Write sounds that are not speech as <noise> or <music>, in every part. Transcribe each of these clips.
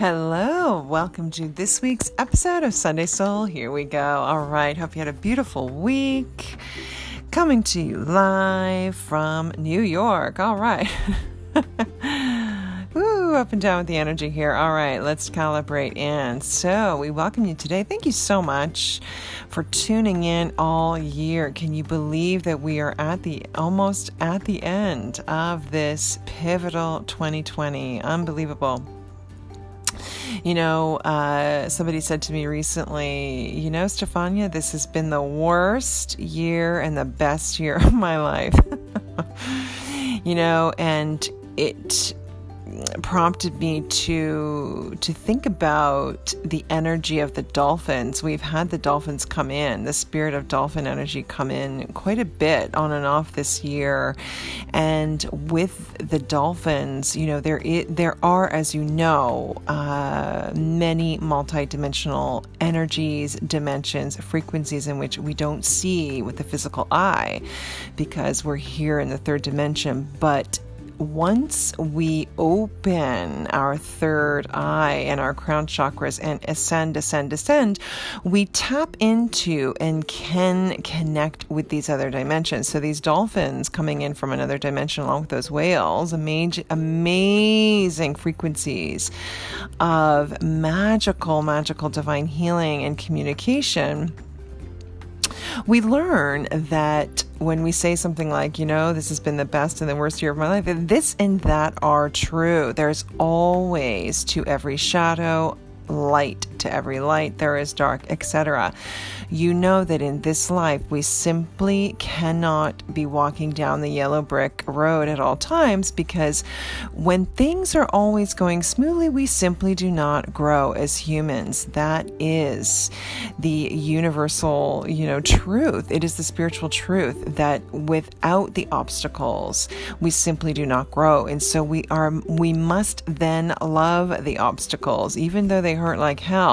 Hello, welcome to this week's episode of Sunday Soul. Here we go. All right, hope you had a beautiful week. Coming to you live from New York. All right. <laughs> Woo, up and down with the energy here. All right, let's calibrate in. So, we welcome you today. Thank you so much for tuning in all year. Can you believe that we are at the almost at the end of this pivotal 2020? Unbelievable. You know, uh, somebody said to me recently, you know, Stefania, this has been the worst year and the best year <laughs> of my life. <laughs> you know, and it prompted me to to think about the energy of the dolphins. We've had the dolphins come in, the spirit of dolphin energy come in quite a bit on and off this year. And with the dolphins, you know, there there are, as you know, uh, many multidimensional energies, dimensions, frequencies in which we don't see with the physical eye because we're here in the third dimension, but once we open our third eye and our crown chakras and ascend, ascend, ascend, we tap into and can connect with these other dimensions. So these dolphins coming in from another dimension along with those whales, amazing, amazing frequencies of magical, magical divine healing and communication we learn that when we say something like, you know, this has been the best and the worst year of my life, this and that are true. There's always to every shadow light to every light there is dark etc you know that in this life we simply cannot be walking down the yellow brick road at all times because when things are always going smoothly we simply do not grow as humans. That is the universal you know truth. It is the spiritual truth that without the obstacles we simply do not grow. And so we are we must then love the obstacles. Even though they hurt like hell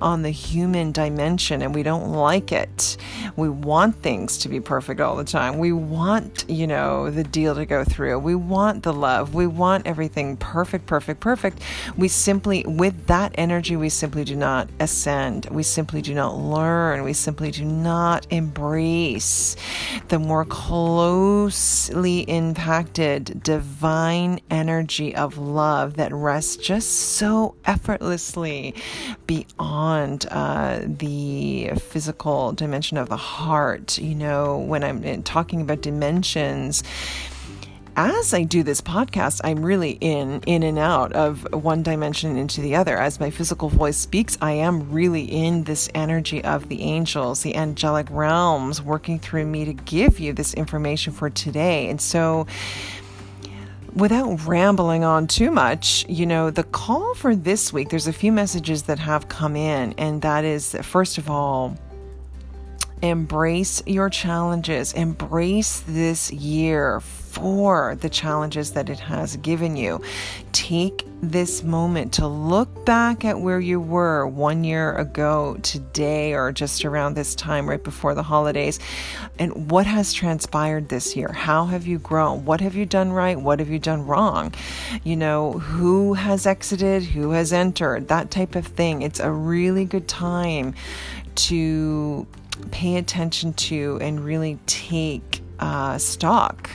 on the human dimension and we don't like it. We want things to be perfect all the time. We want, you know, the deal to go through. We want the love. We want everything perfect, perfect, perfect. We simply, with that energy, we simply do not ascend. We simply do not learn. We simply do not embrace the more closely impacted divine energy of love that rests just so effortlessly beyond uh, the physical dimension of the heart. You know, when I'm talking about dimensions, as I do this podcast, I'm really in in and out of one dimension into the other. As my physical voice speaks, I am really in this energy of the angels, the angelic realms working through me to give you this information for today. And so without rambling on too much, you know, the call for this week, there's a few messages that have come in, and that is, first of all, embrace your challenges, embrace this year for the challenges that it has given you. Take this moment to look back at where you were one year ago today or just around this time right before the holidays and what has transpired this year. How have you grown? What have you done right? What have you done wrong? You know, who has exited? Who has entered? That type of thing. It's a really good time to pay attention to and really take uh, stock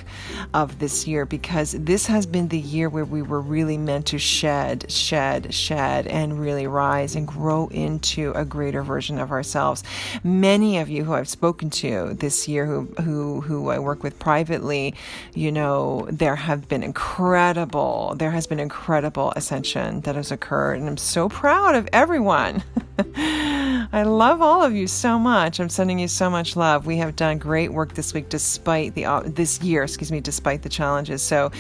of this year because this has been the year where we were really meant to shed, shed, shed, and really rise and grow into a greater version of ourselves. Many of you who I've spoken to this year, who who who I work with privately, you know, there have been incredible. There has been incredible ascension that has occurred, and I'm so proud of everyone. <laughs> I love all of you so much. I'm sending you so much love. We have done great work this week, despite the uh, this year, excuse me, despite the challenges. So,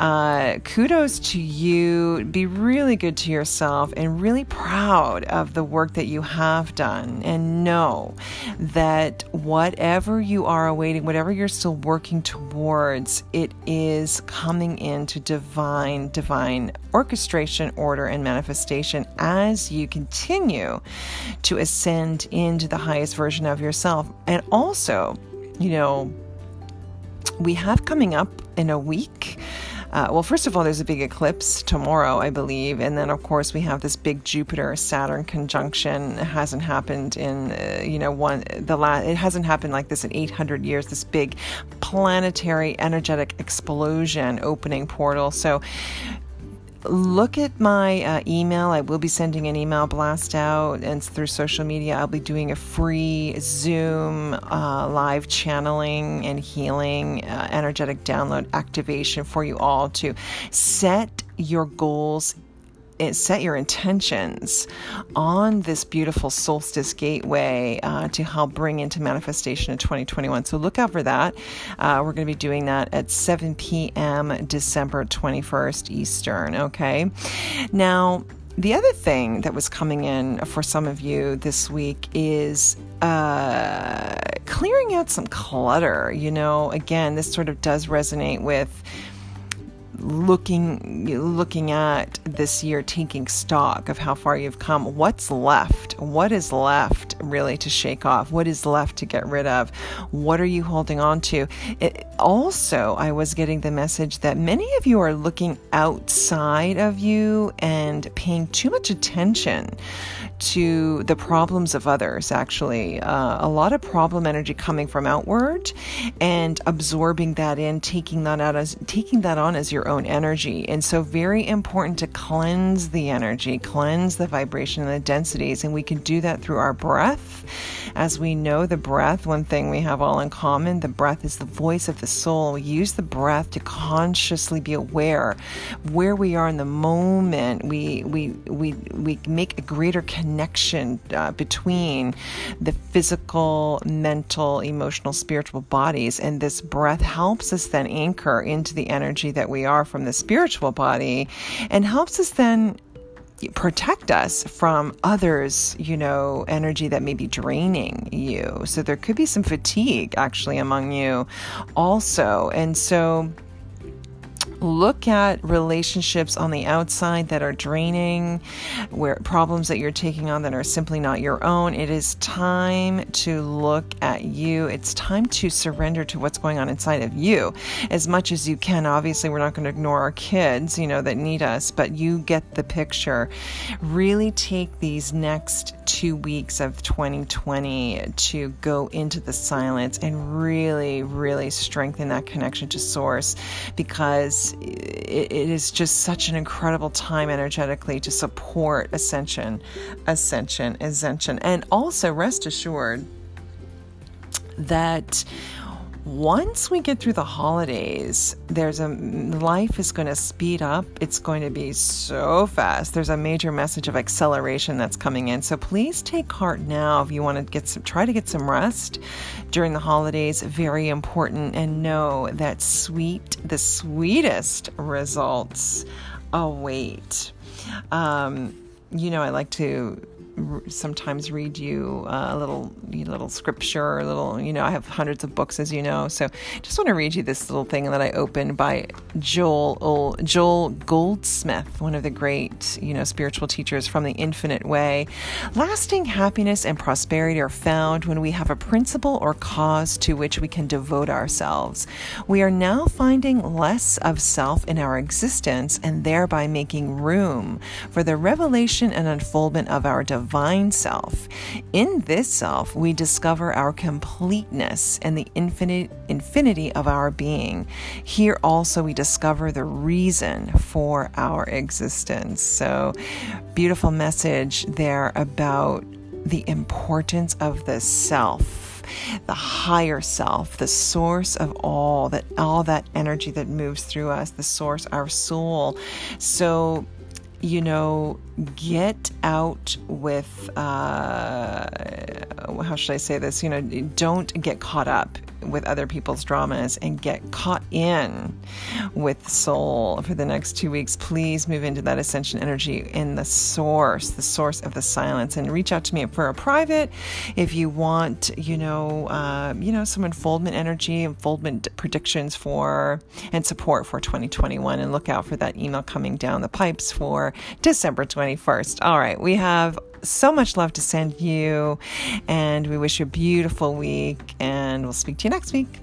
uh, kudos to you. Be really good to yourself and really proud of the work that you have done. And know that whatever you are awaiting, whatever you're still working towards, it is coming into divine, divine orchestration, order, and manifestation as you continue to ascend into the highest version of yourself. And also, you know, we have coming up in a week Uh, well, first of all, there's a big eclipse tomorrow, I believe, and then of course we have this big Jupiter Saturn conjunction. It hasn't happened in uh, you know one the last. It hasn't happened like this in 800 years. This big planetary energetic explosion opening portal. So look at my uh, email. I will be sending an email blast out, and through social media, I'll be doing a free Zoom uh, live channeling and healing uh, energetic download activation for you all to set your goals set your intentions on this beautiful solstice gateway uh, to help bring into manifestation in 2021. So look out for that. Uh, we're going to be doing that at 7 p.m. December 21st Eastern. Okay. Now, the other thing that was coming in for some of you this week is uh, clearing out some clutter. You know, again, this sort of does resonate with looking looking at this year taking stock of how far you've come what's left? What is left really to shake off? What is left to get rid of? What are you holding on to? It, also i was getting the message that many of you are looking outside of you and paying too much attention to the problems of others actually. Uh, a lot of problem energy coming from outward and absorbing that in taking that out as taking that on as your own energy. And so very important to cleanse the energy cleanse the vibration and the densities. And we can do that through our breath. As we know the breath one thing we have all in common the breath is the voice of the soul we use the breath to consciously be aware where we are in the moment we we we we make a greater connection connection uh, between the physical, mental, emotional, spiritual bodies. And this breath helps us then anchor into the energy that we are from the spiritual body and helps us then protect us from others, you know, energy that may be draining you. So there could be some fatigue actually among you also. And so look at relationships on the outside that are draining, where problems that you're taking on that are simply not your own. It is time to look at you. It's time to surrender to what's going on inside of you as much as you can. Obviously, we're not going to ignore our kids, you know, that need us, but you get the picture. Really take these next two weeks of 2020 to go into the silence and really, really strengthen that connection to source because it, it is just such an incredible time energetically to support ascension, ascension, ascension. And also rest assured that once we get through the holidays, there's a life is going to speed up. It's going to be so fast. There's a major message of acceleration that's coming in. So please take heart now if you want to get some try to get some rest during the holidays. Very important and know that sweet the sweetest results await. Um, you know, I like to sometimes read you uh, a little a little scripture, a little you know I have hundreds of books as you know, so just want to read you this little thing that I opened by Joel Joel Goldsmith, one of the great you know spiritual teachers from the Infinite Way. Lasting happiness and prosperity are found when we have a principle or cause to which we can devote ourselves. We are now finding less of self in our existence and thereby making room for the revelation and unfoldment of our divine divine self. In this self, we discover our completeness and the infinite infinity of our being. Here also we discover the reason for our existence. So, beautiful message there about the importance of the self the higher self, the source of all that all that energy that moves through us, the source, our soul. So you know, get out with, uh, how should I say this? You know, don't get caught up with other people's dramas and get caught in with soul for the next two weeks, please move into that ascension energy in the source, the source of the silence, and reach out to me for a private if you want, you know, uh, you know, some unfoldment energy, unfoldment predictions for and support for 2021, and look out for that email coming down the pipes for December 21st. All right, we have so much love to send you, and we wish you a beautiful week, and we'll speak to you next week.